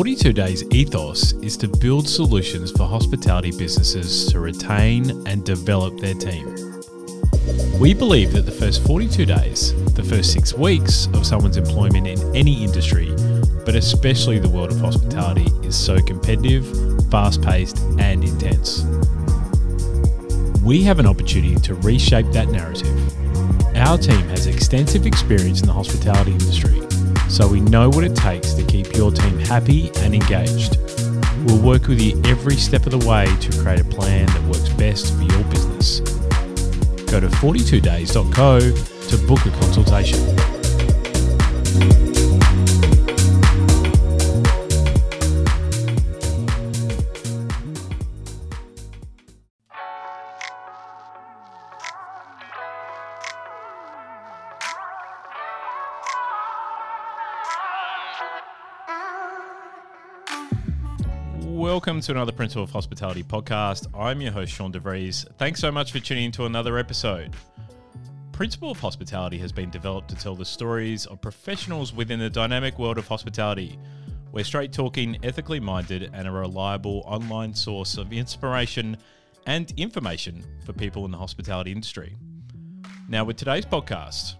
42 Days ethos is to build solutions for hospitality businesses to retain and develop their team. We believe that the first 42 days, the first six weeks of someone's employment in any industry, but especially the world of hospitality, is so competitive, fast paced, and intense. We have an opportunity to reshape that narrative. Our team has extensive experience in the hospitality industry so we know what it takes to keep your team happy and engaged. We'll work with you every step of the way to create a plan that works best for your business. Go to 42days.co to book a consultation. Welcome to another Principle of Hospitality podcast. I'm your host, Sean DeVries. Thanks so much for tuning in to another episode. Principle of Hospitality has been developed to tell the stories of professionals within the dynamic world of hospitality. We're straight talking, ethically minded, and a reliable online source of inspiration and information for people in the hospitality industry. Now, with today's podcast,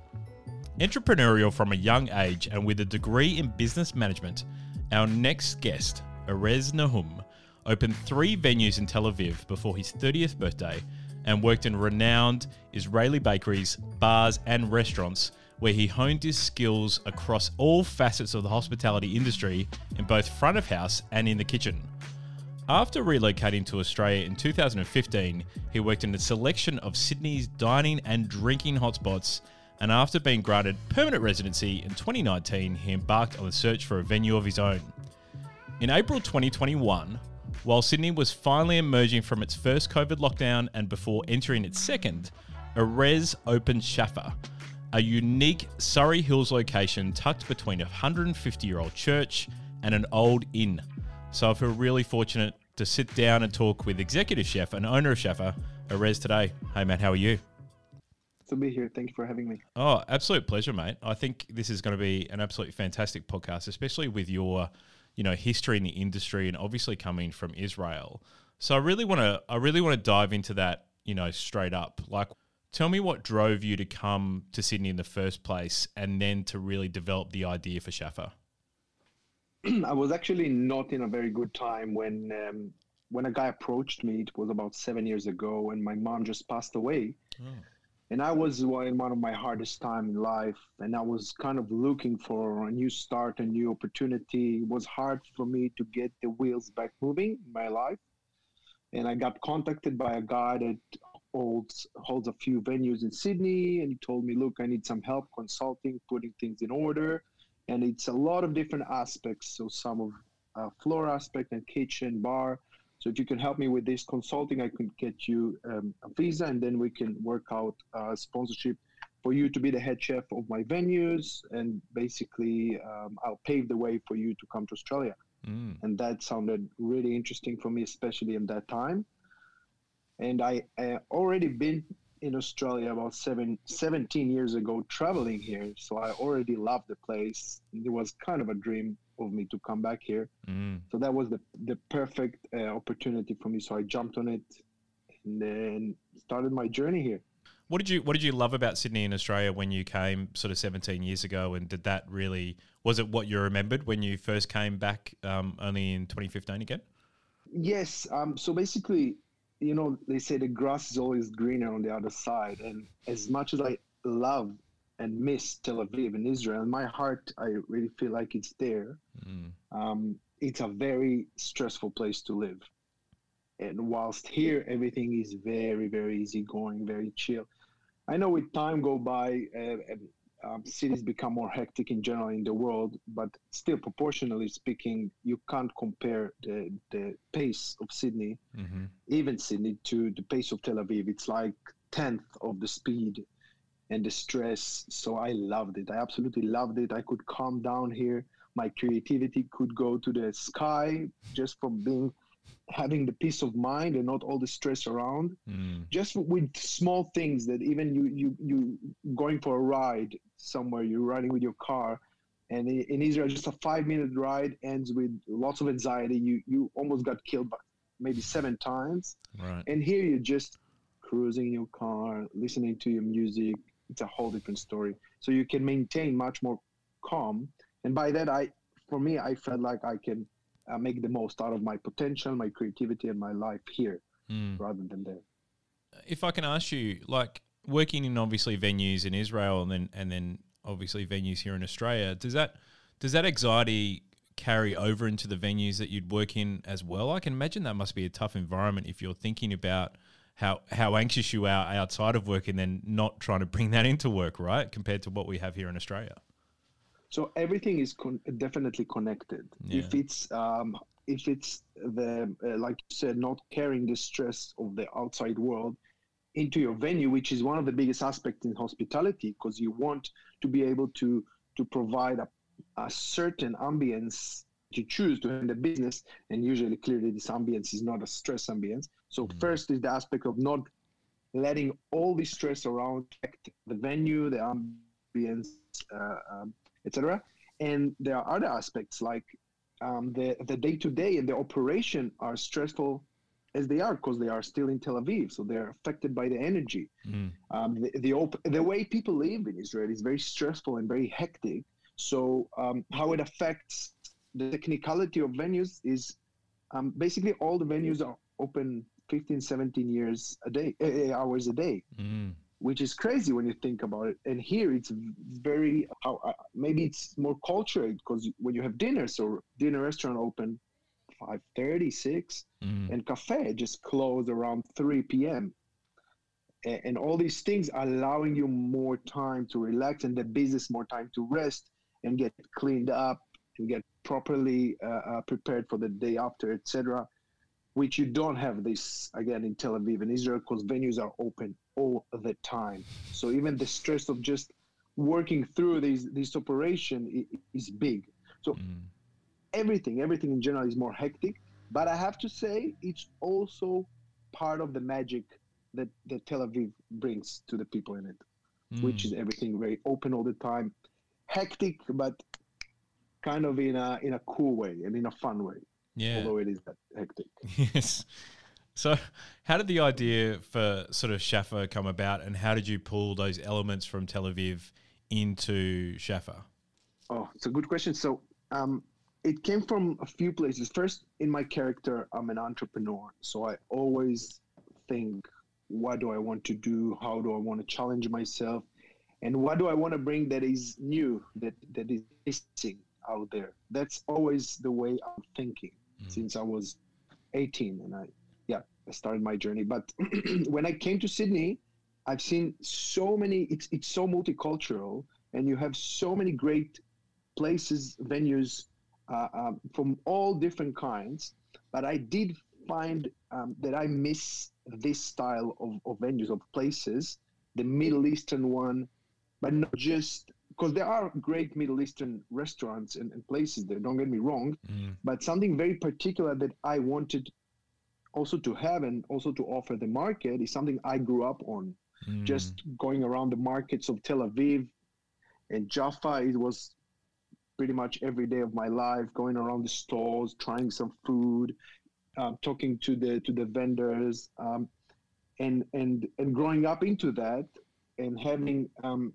entrepreneurial from a young age and with a degree in business management, our next guest Erez Nahum, opened three venues in Tel Aviv before his 30th birthday and worked in renowned Israeli bakeries, bars, and restaurants where he honed his skills across all facets of the hospitality industry in both front of house and in the kitchen. After relocating to Australia in 2015, he worked in a selection of Sydney's dining and drinking hotspots. And after being granted permanent residency in 2019, he embarked on the search for a venue of his own. In April 2021, while Sydney was finally emerging from its first COVID lockdown and before entering its second, Erez opened Shaffa, a unique Surry Hills location tucked between a 150 year old church and an old inn. So I feel really fortunate to sit down and talk with executive chef and owner of Shaffa, Erez, today. Hey, Matt, how are you? To be here. Thank you for having me. Oh, absolute pleasure, mate. I think this is going to be an absolutely fantastic podcast, especially with your you know history in the industry and obviously coming from Israel. So I really want to I really want to dive into that you know straight up. Like, tell me what drove you to come to Sydney in the first place, and then to really develop the idea for Shaffa. I was actually not in a very good time when um, when a guy approached me. It was about seven years ago, and my mom just passed away. Oh and I was in one of my hardest time in life, and I was kind of looking for a new start, a new opportunity. It was hard for me to get the wheels back moving in my life, and I got contacted by a guy that holds holds a few venues in Sydney, and he told me, "Look, I need some help consulting, putting things in order, and it's a lot of different aspects. So some of uh, floor aspect and kitchen, bar." So if you can help me with this consulting, I can get you um, a visa, and then we can work out uh, sponsorship for you to be the head chef of my venues, and basically um, I'll pave the way for you to come to Australia. Mm. And that sounded really interesting for me, especially in that time. And I, already been in Australia about seven, 17 years ago, traveling here. So I already loved the place. It was kind of a dream of me to come back here. Mm. So that was the the perfect uh, opportunity for me. So I jumped on it and then started my journey here. What did you What did you love about Sydney in Australia when you came, sort of seventeen years ago? And did that really was it what you remembered when you first came back, um, only in twenty fifteen again? Yes. Um, so basically, you know, they say the grass is always greener on the other side, and as much as I love and miss Tel Aviv in Israel. In my heart, I really feel like it's there. Mm. Um, it's a very stressful place to live. And whilst here, everything is very, very easy going, very chill. I know with time go by, uh, um, cities become more hectic in general in the world, but still, proportionally speaking, you can't compare the, the pace of Sydney, mm-hmm. even Sydney, to the pace of Tel Aviv. It's like tenth of the speed and the stress. So I loved it. I absolutely loved it. I could calm down here. My creativity could go to the sky just from being having the peace of mind and not all the stress around. Mm. Just with small things that even you you you going for a ride somewhere, you're riding with your car, And in Israel, just a five minute ride ends with lots of anxiety. You you almost got killed by maybe seven times. Right. And here you're just cruising in your car, listening to your music. It's a whole different story. So you can maintain much more calm. And by that, I, for me, I felt like I can uh, make the most out of my potential, my creativity, and my life here Mm. rather than there. If I can ask you, like working in obviously venues in Israel and then and then obviously venues here in Australia, does that does that anxiety carry over into the venues that you'd work in as well? I can imagine that must be a tough environment if you're thinking about how how anxious you are outside of work and then not trying to bring that into work, right? Compared to what we have here in Australia. So everything is con- definitely connected. If it's um, if it's the uh, like you said, not carrying the stress of the outside world into your venue, which is one of the biggest aspects in hospitality, because you want to be able to to provide a, a certain ambience to choose to end the business, and usually clearly this ambience is not a stress ambience. So Mhm. first is the aspect of not letting all the stress around affect the venue, the ambience, uh, um, etc. And there are other aspects like um, the the day to day and the operation are stressful as they are because they are still in Tel Aviv, so they're affected by the energy. Mm. Um, the the, op- the way people live in Israel is very stressful and very hectic. So um, how it affects the technicality of venues is um, basically all the venues are open 15, 17 years a day, uh, hours a day Mm. which is crazy when you think about it. And here it's very how uh, maybe it's more cultured because when you have dinner, so dinner restaurant open 5:30, 6, Mm. and cafe just close around 3 p.m. A- And all these things allowing you more time to relax and the business more time to rest and get cleaned up and get properly uh, uh, prepared for the day after, etc. Which you don't have this again in Tel Aviv and Israel because venues are open all the time. So even the stress of just working through this this operation is big. So Mm. everything, everything in general is more hectic. But I have to say, it's also part of the magic that, that Tel Aviv brings to the people in it, which Mm. is everything very open all the time, hectic, but kind of in a in a cool way and in a fun way, yeah. although it is hectic. Yes. So, how did the idea for sort of Shaffa come about, and how did you pull those elements from Tel Aviv into Shaffa? Oh, it's a good question. So, um, it came from a few places. First, in my character, I'm an entrepreneur, so I always think, what do I want to do? How do I want to challenge myself? And what do I want to bring that is new, that that is missing out there? That's always the way I'm thinking Mm. since I was 18, and I, yeah, I started my journey. But when I came to Sydney, I've seen so many. It's it's so multicultural, and you have so many great places, venues uh, um, from all different kinds. But I did find um, that I miss this style of, of venues, of places, the Middle Eastern one, but not just because there are great Middle Eastern restaurants and, and places there, don't get me wrong, Mm. but something very particular that I wanted also to have and also to offer the market is something I grew up on Mm. just going around the markets of Tel Aviv and Jaffa. It was pretty much every day of my life, going around the stores, trying some food, um, talking to the to the vendors, um, and and and growing up into that, and having um,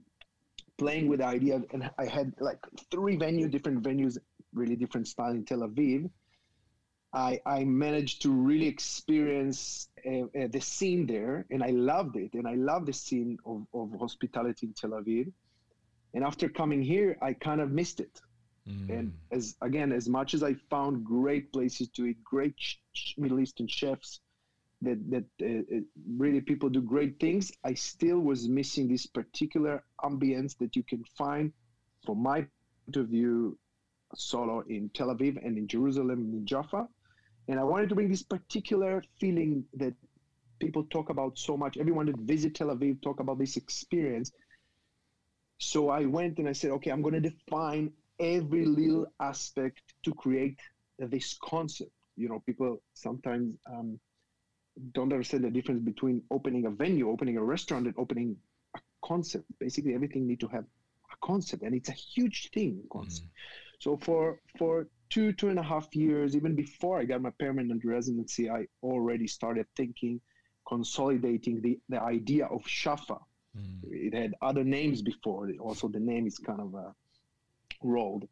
playing with the idea. And I had like three venue, different venues, really different style in Tel Aviv. I, I managed to really experience uh, uh, the scene there, and I loved it. And I love the scene of, of hospitality in Tel Aviv. And after coming here, I kind of missed it. Mm. And as again, as much as I found great places to eat, great Middle Eastern chefs, that that uh, uh, really people do great things, I still was missing this particular ambience that you can find, from my point of view, solo in Tel Aviv and in Jerusalem and in Jaffa. And I wanted to bring this particular feeling that people talk about so much. Everyone that visit Tel Aviv talk about this experience. So I went and I said, okay, I'm going to define every little aspect to create this concept. You know, people sometimes um, don't understand the difference between opening a venue, opening a restaurant, and opening a concept. Basically, everything need to have a concept, and it's a huge thing. Concept. Mm. So for for two two and a half years, even before I got my permanent residency, I already started thinking, consolidating the the idea of Shaffa. Mm. It had other names before. Also, the name is kind of uh, rolled,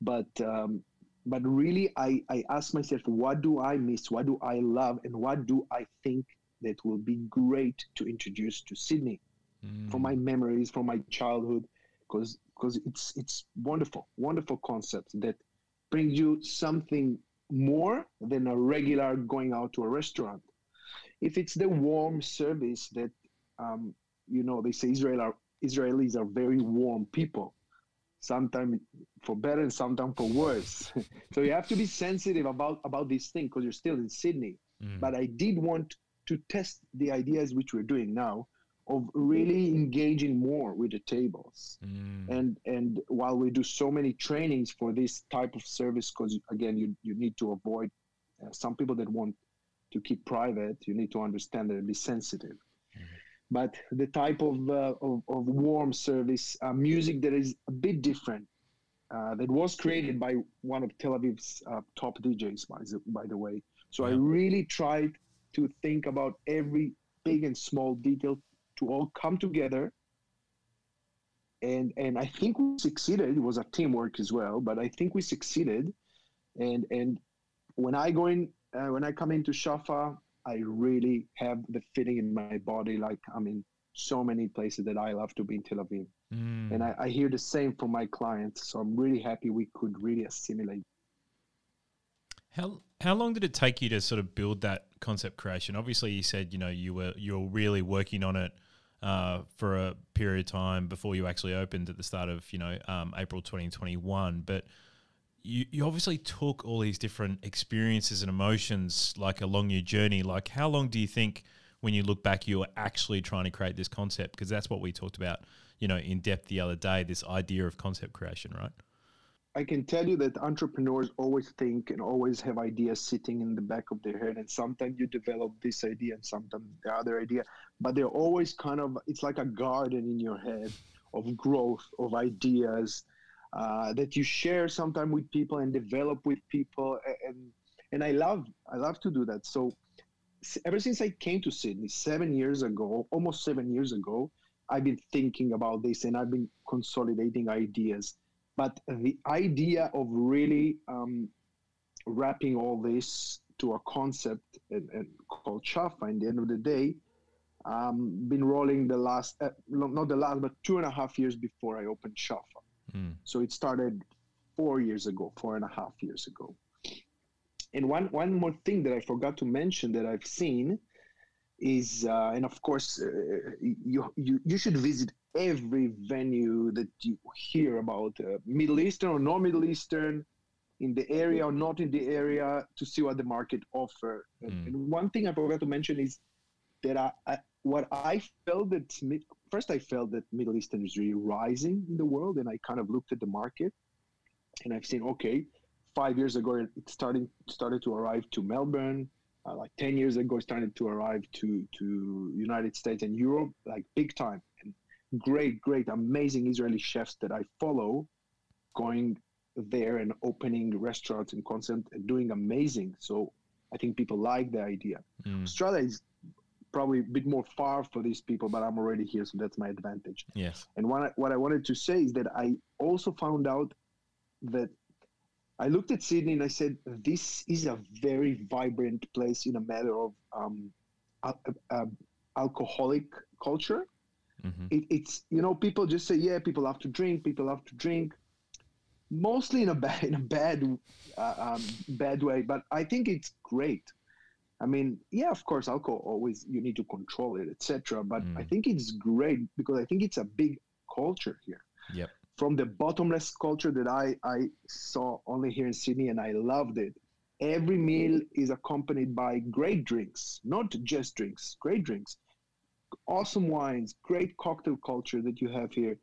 but um, but really, I I asked myself, what do I miss? What do I love? And what do I think that will be great to introduce to Sydney? mm. from my memories from my childhood because because it's it's wonderful wonderful concept that brings you something more than a regular going out to a restaurant if it's the warm service that um, you know they say Israel are, Israelis are very warm people sometimes for better and sometimes for worse so you have to be sensitive about about this thing because you're still in Sydney mm. but I did want to test the ideas which we're doing now of really engaging more with the tables mm. and and while we do so many trainings for this type of service because again you, you need to avoid uh, some people that want to keep private you need to understand that and be sensitive. But the type of, uh, of, of, warm service uh, music that is a bit different uh, that was created by one of tel aviv's uh, top djs by the, by the way so yeah. i really tried to think about every big and small detail to all come together and and I think we succeeded. It was a teamwork as well, but I think we succeeded. And and when I go in, uh, when I come into Shaffa, I really have the feeling in my body like I'm in so many places that I love to be in Tel Aviv. Mm. And I, I hear the same from my clients. So I'm really happy we could really assimilate. How how long did it take you to sort of build that concept creation? Obviously, you said you know you were you were really working on it uh, for a period of time before you actually opened at the start of you know um, April 2021. But you, you obviously took all these different experiences and emotions like along your journey. Like how long do you think when you look back you were actually trying to create this concept? Because that's what we talked about you know in depth the other day. This idea of concept creation, right? I can tell you that entrepreneurs always think and always have ideas sitting in the back of their head. And sometimes you develop this idea and sometimes the other idea, but they're always kind of, it's like a garden in your head of growth, of ideas uh, that you share sometimes with people and develop with people. And, and I love, I love to do that. So ever since I came to Sydney seven years ago, almost seven years ago, I've been thinking about this and I've been consolidating ideas but the idea of really um, wrapping all this to a concept and, and called Shaffa, in the end of the day, um, been rolling the last, uh, not the last, but two and a half years before I opened Shaffa. Mm. So it started four years ago, four and a half years ago. And one, one more thing that I forgot to mention that I've seen is, uh, and of course, uh, you, you, you should visit every venue that you hear about, uh, Middle Eastern or non Middle Eastern, in the area or not in the area, to see what the market offer. Mm. And one thing I forgot to mention is that I, I what I felt that first I felt that Middle Eastern is really rising in the world, and I kind of looked at the market, and I've seen okay, five years ago it starting started to arrive to Melbourne. Uh, like 10 years ago, it started to arrive to to United States and Europe, like big time great, great, amazing Israeli chefs that I follow going there and opening restaurants and concept and doing amazing. So I think people like the idea. Mm. Australia is probably a bit more far for these people, but I'm already here, so that's my advantage. Yes. And what I, what I wanted to say is that I also found out that I looked at Sydney and I said, this is a very vibrant place in a matter of um, alcoholic culture. Mm-hmm. It, it's you know people just say yeah people have to drink people have to drink mostly in a bad in a bad uh, um, bad way but I think it's great I mean yeah of course alcohol always you need to control it etc but mm. I think it's great because I think it's a big culture here yep from the bottomless culture that I I saw only here in Sydney and I loved it every meal is accompanied by great drinks not just drinks great drinks awesome wines, great cocktail culture that you have here.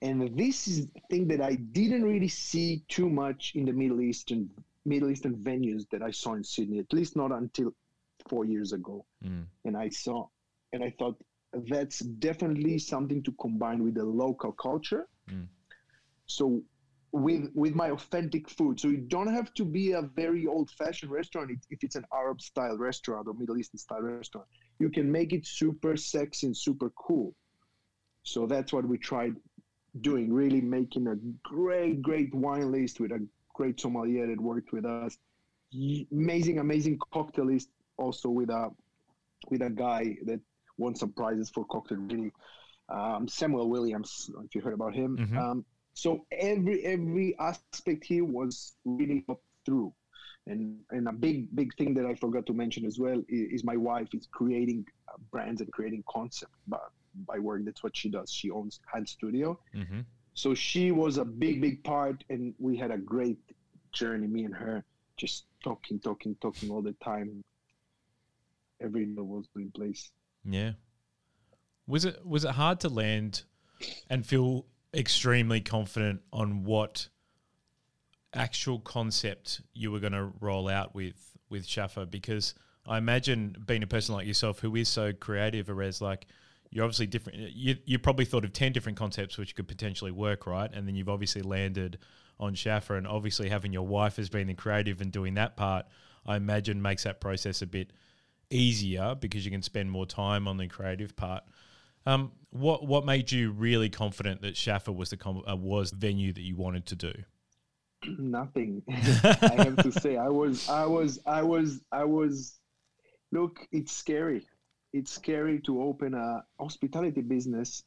And this is the thing that I didn't really see too much in the Middle Eastern Middle Eastern venues that I saw in Sydney, at least not until four years ago. Mm. And I saw and I thought that's definitely something to combine with the local culture So with with my authentic food. So you don't have to be a very old fashioned restaurant if it's an Arab style restaurant or Middle Eastern style restaurant. You can make it super sexy and super cool. So that's what we tried doing, really making a great, great wine list with a great sommelier that worked with us. Amazing, amazing cocktailist also with a with a guy that won some prizes for cocktail really. Um, Samuel Williams, if you heard about him. Mhm. Um, so every every aspect here was really up through. And, and a big big thing that I forgot to mention as well is, is my wife is creating uh, brands and creating concept by, by work. That's what she does. She owns Hand Studio. Mm-hmm. So she was a big, big part, and we had a great journey, me and her, just talking, talking, talking all the time. Everything was in place. Yeah. Was it was it hard to land and feel extremely confident on what actual concept you were going to roll out with with Shaffa? Because I imagine being a person like yourself who is so creative, Erez, like you're obviously different. You you probably thought of ten different concepts which could potentially work, right? And then you've obviously landed on Shaffa, and obviously having your wife as being the creative and doing that part, I imagine makes that process a bit easier because you can spend more time on the creative part. Um, what what made you really confident that Shaffa was the com- uh, was the venue that you wanted to do? Nothing. I have to say, I was, I was, I was, I was. Look, it's scary. It's scary to open a hospitality business.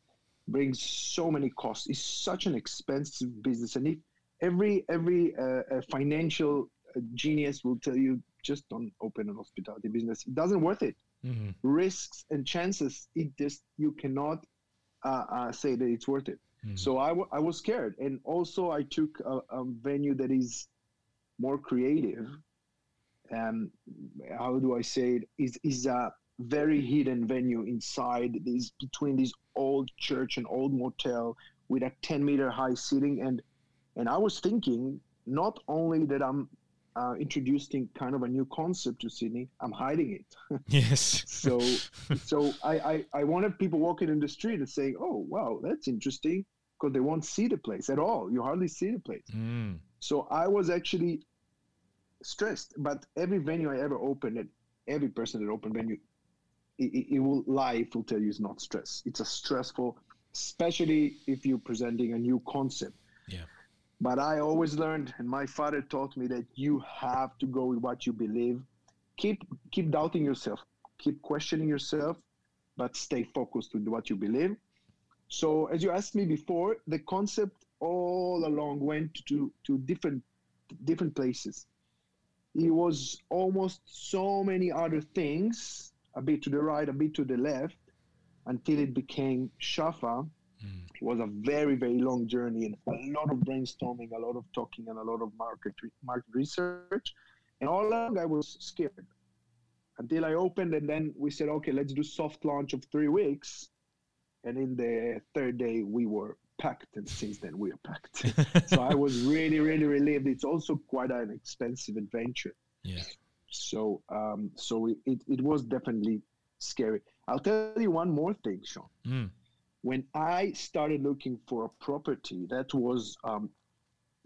Brings so many costs. It's such an expensive business, and if every every uh, financial uh, genius will tell you just don't open an hospitality business. It doesn't worth it. Mm-hmm. Risks and chances, it just you cannot uh, uh, say that it's worth it. Mhm. So I, w- I was scared, and also I took a, a venue that is more creative. And how do I say it? Is is a very hidden venue inside these between this old church and old motel with a 10 meter high ceiling and and I was thinking not only that I'm uh, introducing kind of a new concept to Sydney, I'm hiding it. Yes. So so I, I, I wanted people walking in the street and saying, oh, wow, that's interesting because they won't see the place at all. You hardly see the place. Mm. So I was actually stressed. But every venue I ever opened, and every person that opened venue, it, it, will life will tell you it's not stress. It's a stressful, especially if you're presenting a new concept. Yeah. But I always learned, and my father taught me that you have to go with what you believe. Keep keep doubting yourself, keep questioning yourself, but stay focused with what you believe. So, as you asked me before, the concept all along went to to different different places. It was almost so many other things, a bit to the right, a bit to the left, until it became Shaffa. Mm. It was a very, very long journey and a lot of brainstorming, a lot of talking, and a lot of market re- market research. And all along, I was scared until I opened, and then we said, okay, let's do soft launch of three weeks. And in the third day, we were packed, and since then we are packed. so I was really, really relieved. It's also quite an expensive adventure. Yeah. So, um, so it, it, it was definitely scary. I'll tell you one more thing, Sean Mm. when I started looking for a property, that was um,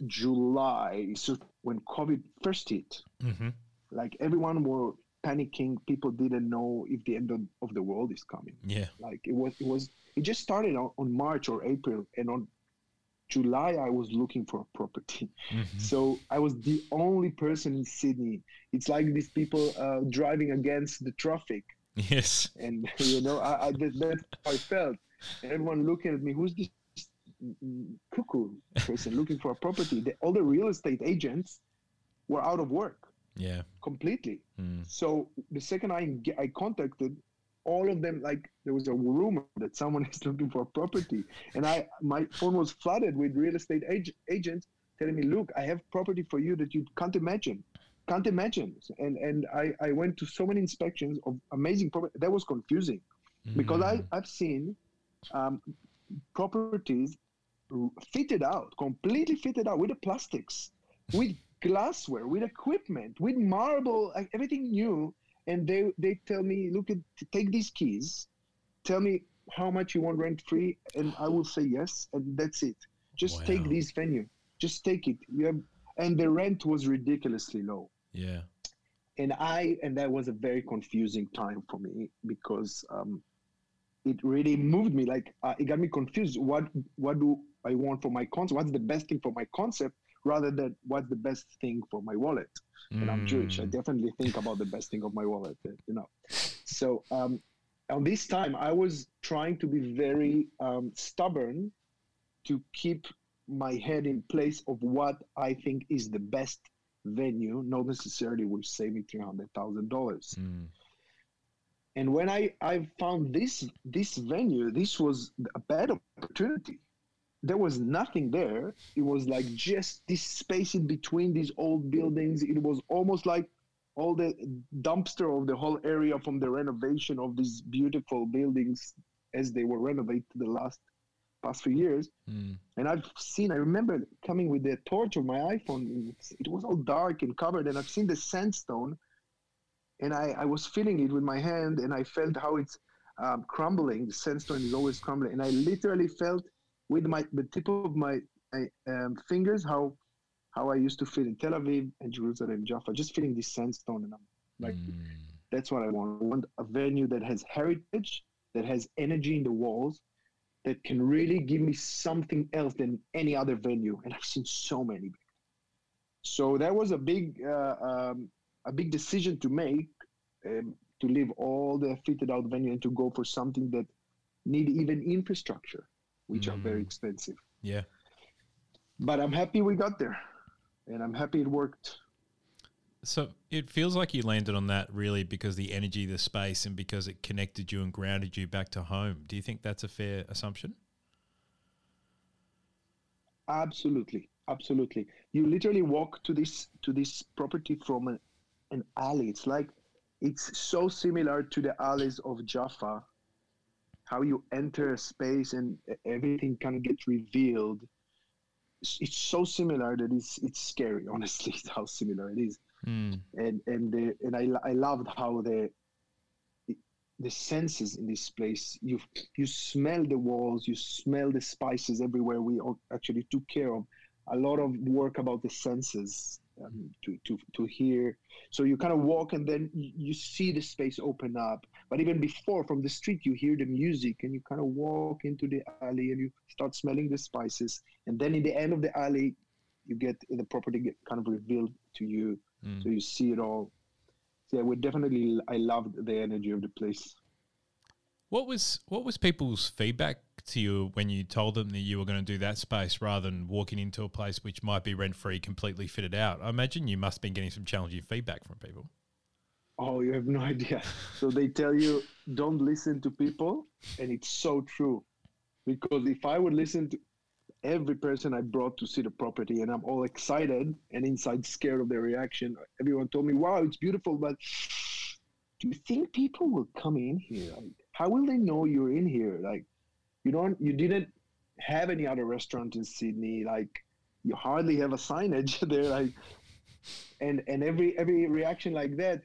July. So when COVID first hit, Mm-hmm. like everyone were panicking. People didn't know if the end of, of the world is coming. Yeah. Like it was, it was, it just started on, on March or April, and on July I was looking for a property. Mhm. So I was the only person in Sydney. It's like these people uh, driving against the traffic Yes. and you know I, I that, that's how I felt. And everyone looking at me, who's this cuckoo person looking for a property? The, all the real estate agents were out of work Yeah. completely. Mm. So the second I I contacted all of them, like there was a rumor that someone is looking for a property, and I my phone was flooded with real estate ag- agents telling me, "Look, I have property for you that you can't imagine." Can't imagine, and and I, I went to so many inspections of amazing property. That was confusing because I, Mm. I've seen um, properties fitted out, completely fitted out with the plastics, with glassware, with equipment, with marble, like everything new. And they, they tell me, look at, take these keys, tell me how much you want rent free, and I will say yes, and that's it. Just Wow. take this venue. Just take it. You have, and the rent was ridiculously low. Yeah. And I and that was a very confusing time for me because um, it really moved me. Like uh, it got me confused. What what do I want for my concept? What's the best thing for my concept? Rather than what's the best thing for my wallet? And I'm Jewish. I Mm. definitely think about the best thing of my wallet, uh, you know. So um, on this time, I was trying to be very um, stubborn to keep my head in place of what I think is the best venue, not necessarily will save me three hundred thousand dollars. Mm. And when I I found this this venue, this was a bad opportunity. There was nothing there. It was like just this space in between these old buildings. It was almost like all the dumpster of the whole area from the renovation of these beautiful buildings as they were renovated the last past few years. Mm. And I've seen, I remember coming with the torch of my iPhone. and It was all dark and covered, and I've seen the sandstone, and I, I was feeling it with my hand, and I felt how it's um, crumbling. The sandstone is always crumbling, and I literally felt with my the tip of my um, fingers how how I used to feel in Tel Aviv and Jerusalem, Jaffa, just feeling this sandstone, and I'm like, Mm. that's what I want. I want a venue that has heritage, that has energy in the walls, that can really give me something else than any other venue. And I've seen so many. So that was a big, uh, um, a big decision to make, um, to leave all the fitted out venue and to go for something that need even infrastructure, which are very Mm. expensive. Yeah. But I'm happy we got there, and I'm happy it worked. So it feels like you landed on that really because the energy, the space, and because it connected you and grounded you back to home. Do you think that's a fair assumption? Absolutely, absolutely. You literally walk to this to this property from an, an alley. It's like it's so similar to the alleys of Jaffa. How you enter a space and everything kind of gets revealed. It's, so similar that it's it's scary. Honestly, how similar it is Mm. and and the, and I, I loved how the the senses in this place you you smell the walls you smell the spices everywhere we all actually took care of a lot of work about the senses um, to, to to hear so you kind of walk and then you see the space open up but even before from the street you hear the music and you kind of walk into the alley and you start smelling the spices and then in the end of the alley you get the property get kind of revealed to you Mm. so you see it all. So yeah, we definitely. I loved the energy of the place. What was what was people's feedback to you when you told them that you were going to do that space rather than walking into a place which might be rent free, completely fitted out? I imagine you must have been getting some challenging feedback from people. Oh, you have no idea. So they tell you don't listen to people, and it's so true. Because if I would listen to every person I brought to see the property, and I'm all excited and inside scared of their reaction, everyone told me, "Wow, it's beautiful," but do you think people will come in here? Like, how will they know you're in here? Like, you don't, you didn't have any other restaurant in Sydney. Like, you hardly have a signage there. Like, and and every every reaction like that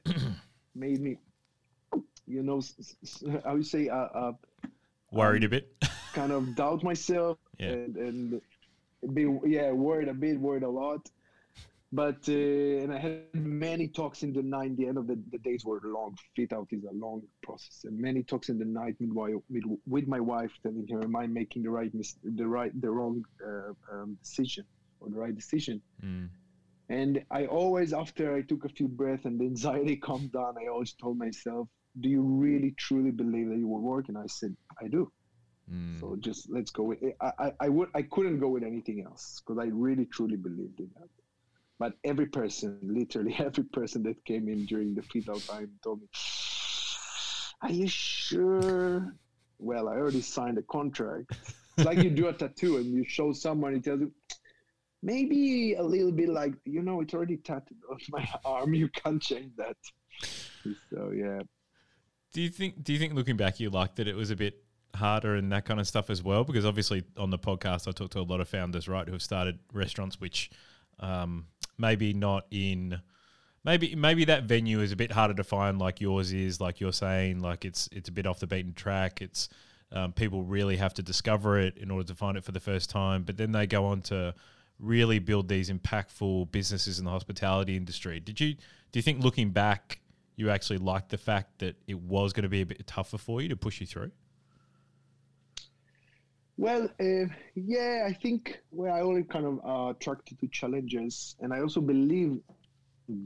made me, you know, I would say, uh, uh, Worried a bit. kind of doubt myself Yeah. and, and be yeah worried a bit worried a lot but uh, and i had many talks in the night the end of the, the days were long fit out is a long process and many talks in the night meanwhile with, with my wife telling her am i making the right mis- the right the wrong uh, um, decision or the right decision Mm. And I always, after I took a few breaths and the anxiety calmed down, I always told myself, "Do you really truly believe that you will work?" And I said, "I do." Mm. So just let's go with it. I, I, I would I couldn't go with anything else because I really truly believed in that. But every person, literally every person that came in during the out time told me, Are you sure? Well, I already signed a contract. It's like you do a tattoo and you show someone, he tells you, maybe a little bit like, you know, it's already tattooed on my arm. You can't change that. So yeah. Do you think? Do you think, looking back, you liked that it was a bit harder and that kind of stuff as well? Because obviously, on the podcast, I talked to a lot of founders, right, who have started restaurants, which um, maybe not in. Maybe maybe that venue is a bit harder to find, like yours is, like you're saying, like it's it's a bit off the beaten track. It's Um, people really have to discover it in order to find it for the first time, but then they go on to really build these impactful businesses in the hospitality industry. Did you do you think looking back, you actually liked the fact that it was going to be a bit tougher for you to push you through? Well, uh, yeah, I think well, I only kind of uh, attracted to challenges, and I also believe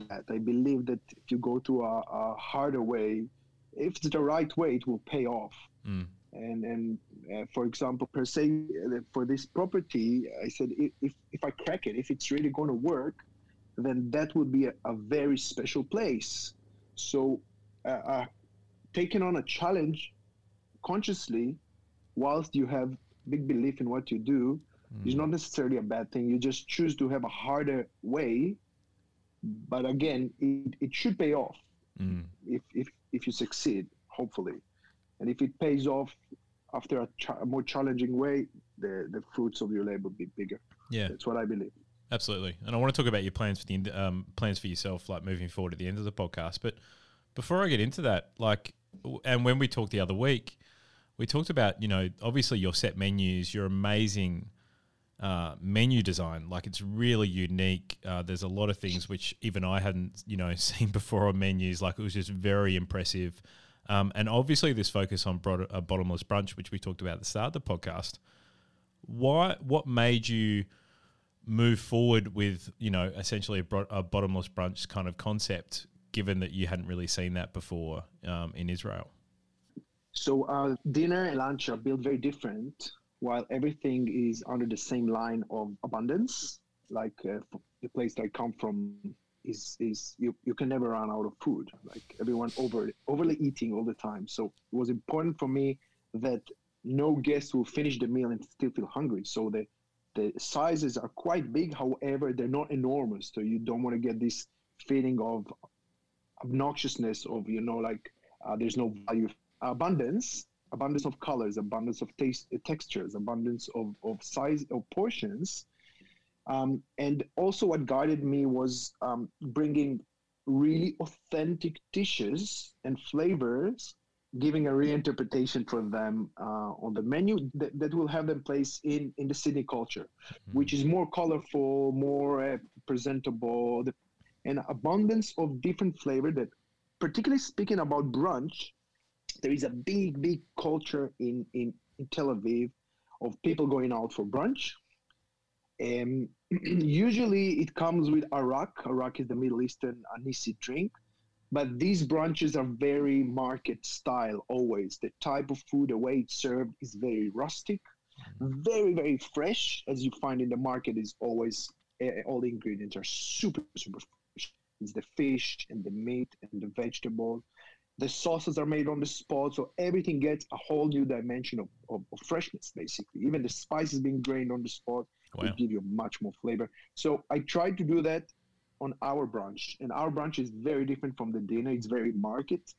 that I believe that if you go to a, a harder way, if it's the right way, it will pay off. Mm. And and uh, for example, per se, uh, for this property, I said if if I crack it, if it's really going to work, then that would be a, a very special place. So, uh, uh, taking on a challenge consciously, whilst you have big belief in what you do mm. is not necessarily a bad thing. You just choose to have a harder way, but again, it, it should pay off mm. if, if if you succeed, hopefully, and if it pays off after a, ch- a more challenging way, the the fruits of your labor will be bigger. Yeah, that's what I believe. Absolutely, and I want to talk about your plans for the um, plans for yourself, like moving forward at the end of the podcast. But before I get into that, like, and when we talked the other week, we talked about you know obviously your set menus, your amazing uh, menu design. Like it's really unique. Uh, there's a lot of things which even I hadn't you know seen before on menus. Like it was just very impressive. Um, and obviously this focus on broad, uh, bottomless brunch, which we talked about at the start of the podcast. Why? What made you? move forward with you know essentially a, bro- a, bottomless brunch kind of concept given that you hadn't really seen that before um, in israel so uh, dinner and lunch are built very different, while everything is under the same line of abundance. Like uh, the place that I come from is is you, you can never run out of food. Like everyone over overly eating all the time. So it was important for me that no guest will finish the meal and still feel hungry. So the the sizes are quite big, however, they're not enormous. So you don't want to get this feeling of obnoxiousness of you know like uh, there's no value abundance abundance of colors abundance of taste textures abundance of, of size of portions um, and also what guided me was um, bringing really authentic dishes and flavors giving a reinterpretation for them uh, on the menu that, that will have them place in, in the Sydney culture, mm-hmm. which is more colorful, more uh, presentable, the, an abundance of different flavor that, particularly speaking about brunch, there is a big, big culture in, in, in Tel Aviv of people going out for brunch. Um, usually it comes with arak. Arak is the Middle Eastern anisi drink. But these brunches are very market style always. The type of food, the way it's served is very rustic, very, very fresh. As you find in the market, is always uh, all the ingredients are super, super fresh. It's the fish and the meat and the vegetable the sauces are made on the spot so everything gets a whole new dimension of, of, of freshness basically even the spices being drained on the spot wow. give you much more flavor so i tried to do that on our brunch and our brunch is very different from the dinner it's very market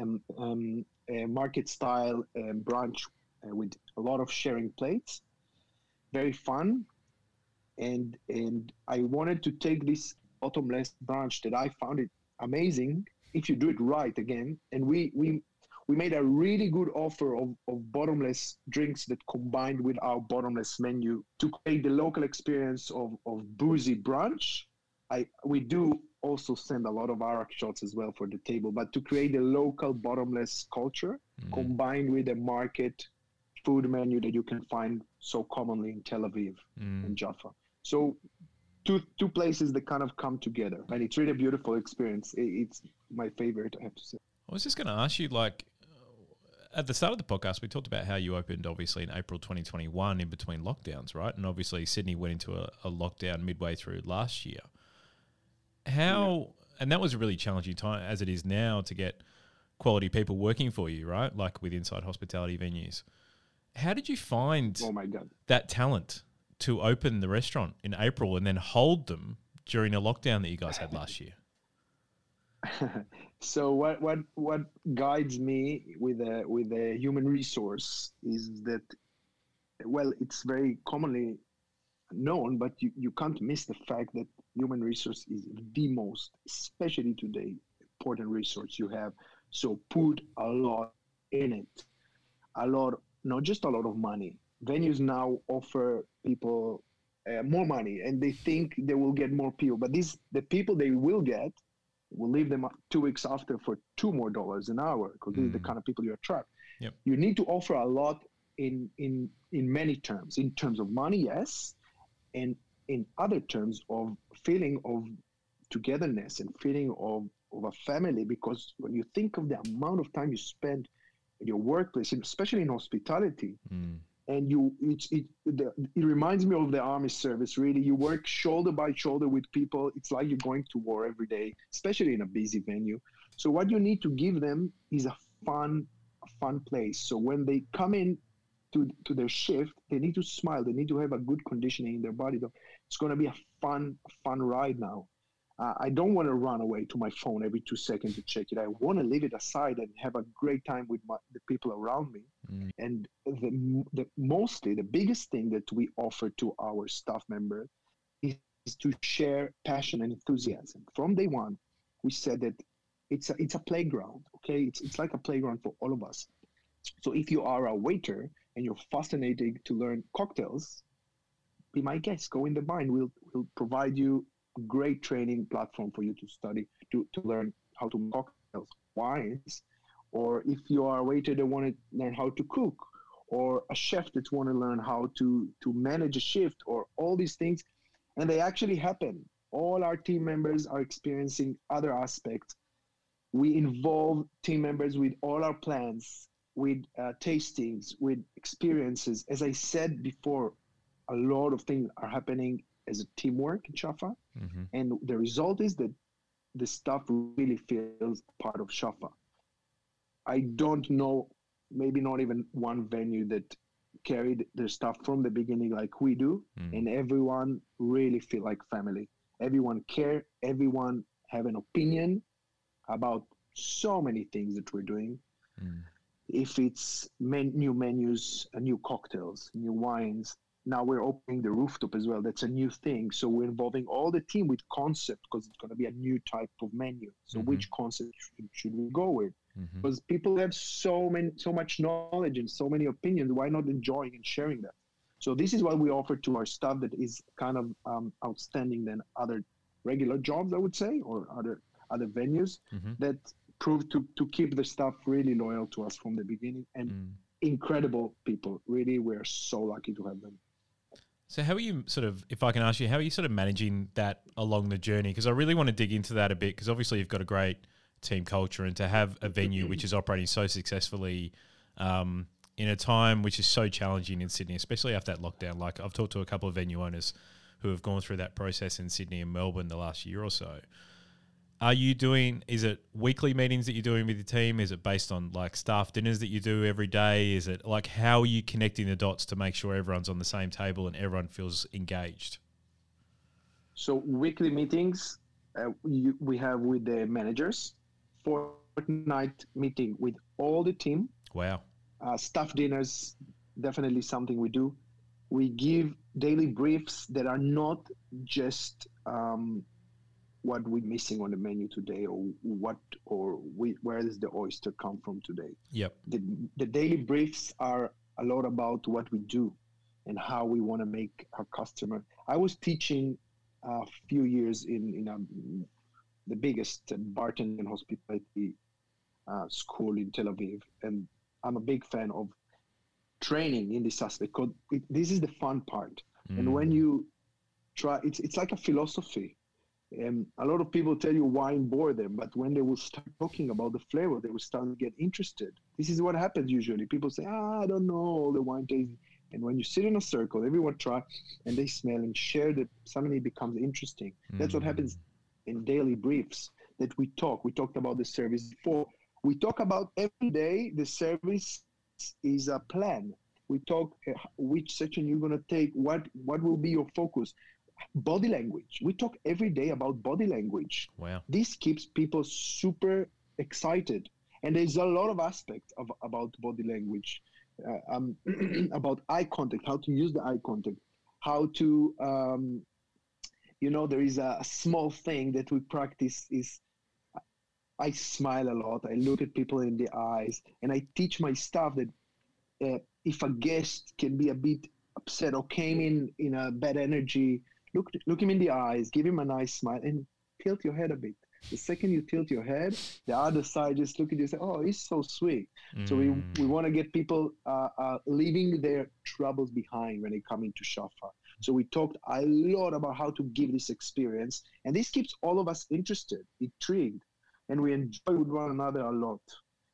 um, um, market style um, brunch uh, with a lot of sharing plates very fun and and i wanted to take this bottomless brunch that i found it amazing if you do it right again. And we we we made a really good offer of, of bottomless drinks that combined with our bottomless menu to create the local experience of, of boozy brunch. I we do also send a lot of arak shots as well for the table, but to create a local bottomless culture mm-hmm. combined with a market food menu that you can find so commonly in Tel Aviv mm. and Jaffa. So two two places that kind of come together, and it's really a beautiful experience. It's my favorite, I have to say. I was just going to ask you, like, at the start of the podcast, we talked about how you opened obviously in April 2021 in between lockdowns, right? And obviously Sydney went into a, a lockdown midway through last year. How, yeah. and that was a really challenging time as it is now to get quality people working for you, right? Like with inside hospitality venues. How did you find oh my God. that talent to open the restaurant in April and then hold them during a lockdown that you guys had last year? so what what what guides me with a with a human resource is that well it's very commonly known but you, you can't miss the fact that human resource is the most especially today important resource you have so put a lot in it a lot not just a lot of money. Venues now offer people uh, more money, and they think they will get more people. But these the people they will get will leave them two weeks after for two more dollars an hour because mm. these are the kind of people you attract. Yep. You need to offer a lot in in in many terms. In terms of money, yes, and in other terms of feeling of togetherness and feeling of of a family because when you think of the amount of time you spend in your workplace, especially in hospitality, mm. And you it, it, it reminds me of the army service really. You work shoulder by shoulder with people. It's like you're going to war every day especially in a busy venue. So what you need to give them is a fun a fun place. So when they come in to, to their shift they need to smile. They need to have a good conditioning in their body. It's going to be a fun fun ride now uh, I don't want to run away to my phone every two seconds to check it. I want to leave it aside and have a great time with my, the people around me. Mm. And the, the mostly the biggest thing that we offer to our staff members is, is to share passion and enthusiasm. From day one, we said that it's a, it's a playground. Okay, it's it's like a playground for all of us. So if you are a waiter and you're fascinated to learn cocktails, be my guest. Go in the bar. We'll we'll provide you great training platform for you to study to, to learn how to cocktails, wines, or if you are a waiter that want to learn how to cook, or a chef that want to learn how to to manage a shift, or all these things, and they actually happen. All our team members are experiencing other aspects. We involve team members with all our plans, with uh, tastings, with experiences. As I said before, a lot of things are happening as a teamwork in Shaffa. Mm-hmm. And the result is that the staff really feels part of Shaffa. I don't know, maybe not even one venue that carried their stuff from the beginning like we do, mm. and everyone really feel like family. Everyone care, everyone have an opinion about so many things that we're doing. Mm. If it's men- new menus, uh, new cocktails, new wines, now we're opening the rooftop as well. That's a new thing. So we're involving all the team with concept because it's going to be a new type of menu. So Mhm. which concept should, should we go with? Mhm. Because people have so many, so much knowledge and so many opinions. Why not enjoying and sharing that? So this is what we offer to our staff that is kind of um, outstanding than other regular jobs, I would say, or other other venues Mhm. that prove to to keep the staff really loyal to us from the beginning and Mm. incredible people. Really, we're so lucky to have them. So how are you sort of, if I can ask you, how are you sort of managing that along the journey? Because I really want to dig into that a bit because obviously you've got a great team culture and to have a venue which is operating so successfully um, in a time which is so challenging in Sydney, especially after that lockdown. Like I've talked to a couple of venue owners who have gone through that process in Sydney and Melbourne the last year or so. Are you doing? Is it weekly meetings that you're doing with your team? Is it based on like staff dinners that you do every day? Is it like how are you connecting the dots to make sure everyone's on the same table and everyone feels engaged? So weekly meetings uh, you, we have with the managers, fortnight meeting with all the team, Wow. uh, staff dinners, definitely something we do. We give daily briefs that are not just um, what we're missing on the menu today, or what, or we, where does the oyster come from today. Yep. The, the daily briefs are a lot about what we do and how we want to make our customer. I was teaching a few years in in a, the biggest bartending hospitality uh, school in Tel Aviv, and I'm a big fan of training in this aspect. Because it, this is the fun part, and Mm. when you try, it's it's like a philosophy. And a lot of people tell you wine bore them, but when they will start talking about the flavor, they will start to get interested. This is what happens usually. People say, ah, I don't know all the wine tasting. And when you sit in a circle, everyone try and they smell and share that suddenly it becomes interesting. That's what Mm. happens in daily briefs that we talk. We talked about the service before. We talk about every day the service is a plan. We talk uh, which section you're going to take, what what will be your focus. Body language. We talk every day about body language Wow. this keeps people super excited and there's a lot of aspects of about body language uh, um, about eye contact how to use the eye contact how to um, you know there is a, small thing that we practice is i smile a lot i look at people in the eyes and i teach my staff that uh, if a guest can be a bit upset or came in in a bad energy, look look him in the eyes, give him a nice smile, and tilt your head a bit. The second you tilt your head, the other side just look at you and say, "Oh, he's so sweet." Mm. So we we mm. want to get people uh, uh, leaving their troubles behind when they come into Shaffa. So we talked a lot about how to give this experience, and this keeps all of us interested, intrigued, and we enjoy with one another a lot.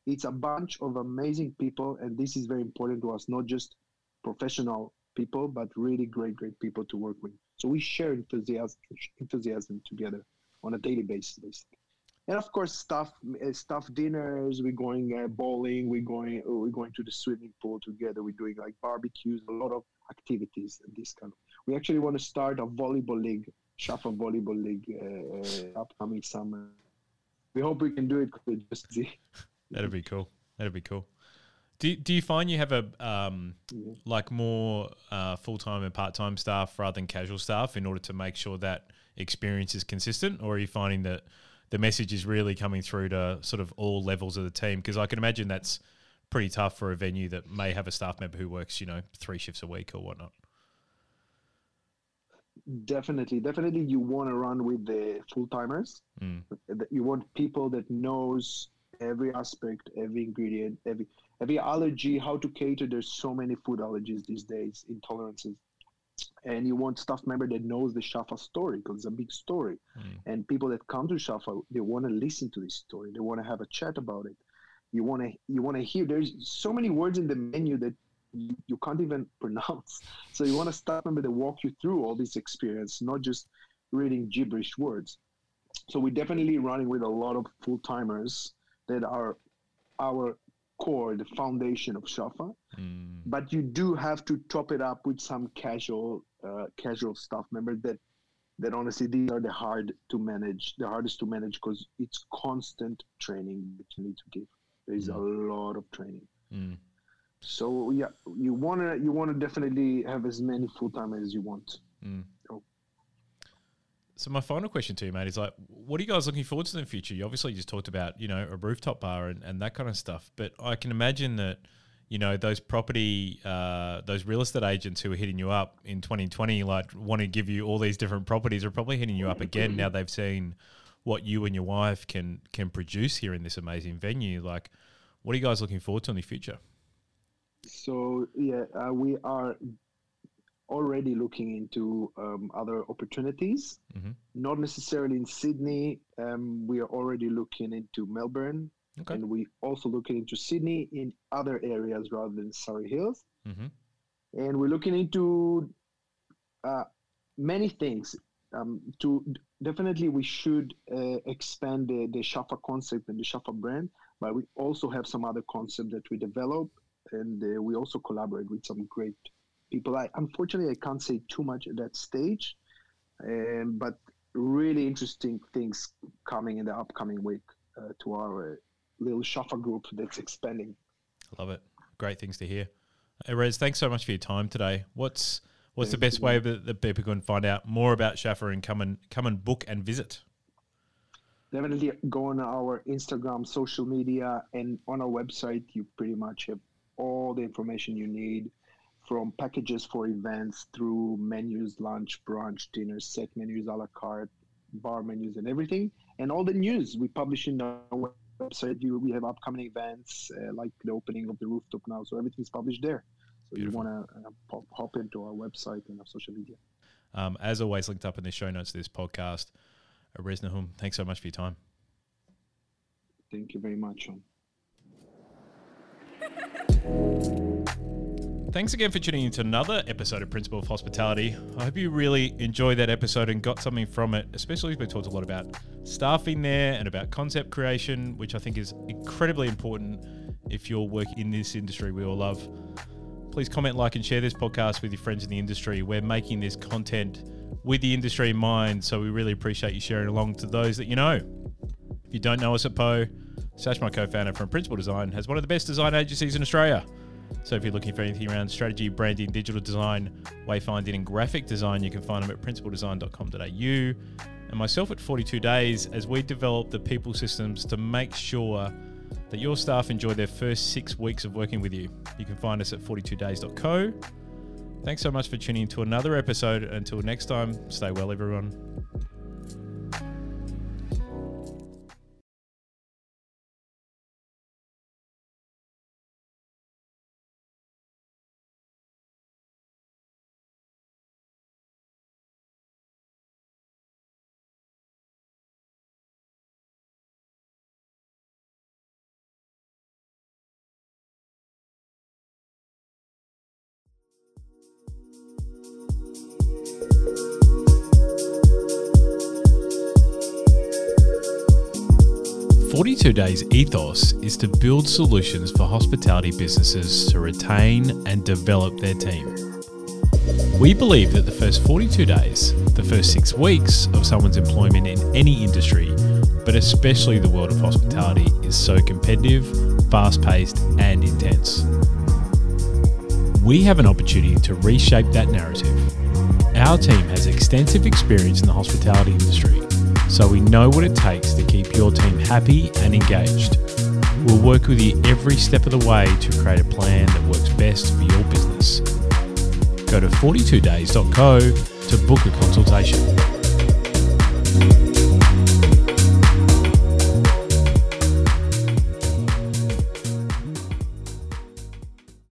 It's a bunch of amazing people, and this is very important to us, not just professional people, but really great, great people to work with. So we share enthusiasm, enthusiasm together on a daily basis, basically. And of course, stuff, uh, stuff dinners. We're going uh, bowling. We're going, we're going to the swimming pool together. We're doing like barbecues, a lot of activities and this kind of. We actually want to start a volleyball league, Shaffa volleyball league, uh, upcoming summer. We hope we can do it. That'd be cool. That'd be cool. Do, do you find you have a um, like more uh, full time and part time staff rather than casual staff in order to make sure that experience is consistent, or are you finding that the message is really coming through to sort of all levels of the team? Because I can imagine that's pretty tough for a venue that may have a staff member who works, you know, three shifts a week or whatnot. Definitely, definitely, you want to run with the full timers. Mm. You want people that knows every aspect, every ingredient, every every allergy, how to cater. There's so many food allergies these days, intolerances, and you want staff member that knows the Shaffa story because it's a big story, mm. and people that come to Shaffa they want to listen to this story. They want to have a chat about it. You want to you want to hear. There's so many words in the menu that you, you can't even pronounce. So you want a staff member that walk you through all this experience, not just reading gibberish words. So we're definitely running with a lot of full timers that are our core, the foundation of Shaffa. Mm. But you do have to top it up with some casual, uh, casual staff members that, that honestly these are the hard to manage, the hardest to manage because it's constant training that you need to give. There is mm. a lot of training. Mm. So yeah, you wanna you wanna definitely have as many full time as you want. Mm. So my final question to you, mate, is like, what are you guys looking forward to in the future? You obviously just talked about, you know, a rooftop bar and, and that kind of stuff, but I can imagine that, you know, those property, uh, those real estate agents who are hitting you up in 2020, like want to give you all these different properties, are probably hitting you up again now they've seen what you and your wife can can produce here in this amazing venue. Like, what are you guys looking forward to in the future? So yeah, uh, we are already looking into um, other opportunities. Mm-hmm. Not necessarily in Sydney. Um, we are already looking into Melbourne, okay. and we also looking into Sydney in other areas rather than Surry Hills. Mm-hmm. And we're looking into uh, many things. Um, to definitely, we should uh, expand the, the Shaffa concept and the Shaffa brand, but we also have some other concept that we develop, and uh, we also collaborate with some great people. I unfortunately I can't say too much at that stage, um, but really interesting things coming in the upcoming week uh, to our uh, little Shaffa group that's expanding. Love it. Great things to hear. Hey, Rez, thanks so much for your time today. What's what's Thank the best way that, that people can find out more about Shaffa and come and come and book and visit? Definitely go on our Instagram, social media, and on our website. You pretty much have all the information you need from packages for events through menus, lunch, brunch, dinner, set menus, a la carte, bar menus, and everything. And all the news we publish in our website. You, we have upcoming events uh, like the opening of the rooftop now, so everything's published there. So Beautiful. you want to uh, pop, hop into our website and our social media. Um, as always, linked up in the show notes of this podcast. Rez Nahum, thanks so much for your time. Thank you very much, Sean. Thanks again for tuning into another episode of Principle of Hospitality. I hope you really enjoyed that episode and got something from it, especially as we talked a lot about staffing there and about concept creation, which I think is incredibly important if you're working in this industry we all love. Please comment, like, and share this podcast with your friends in the industry. We're making this content with the industry in mind, so we really appreciate you sharing along to those that you know. If you don't know us at Poe, Sash, my co founder from Principle Design, has one of the best design agencies in Australia. So if you're looking for anything around strategy, branding, digital design, wayfinding, and graphic design, you can find them at principledesign.com.au. And myself at 42 Days as we develop the people systems to make sure that your staff enjoy their first six weeks of working with you. You can find us at 42days.co. Thanks so much for tuning in to another episode. Until next time, stay well, everyone. Forty-two Days ethos is to build solutions for hospitality businesses to retain and develop their team. We believe that the first 42 days, the first six weeks of someone's employment in any industry, but especially the world of hospitality, is so competitive, fast paced, and intense. We have an opportunity to reshape that narrative. Our team has extensive experience in the hospitality industry, so we know what it takes to keep your team happy and engaged. We'll work with you every step of the way to create a plan that works best for your business. Go to 42days.co to book a consultation.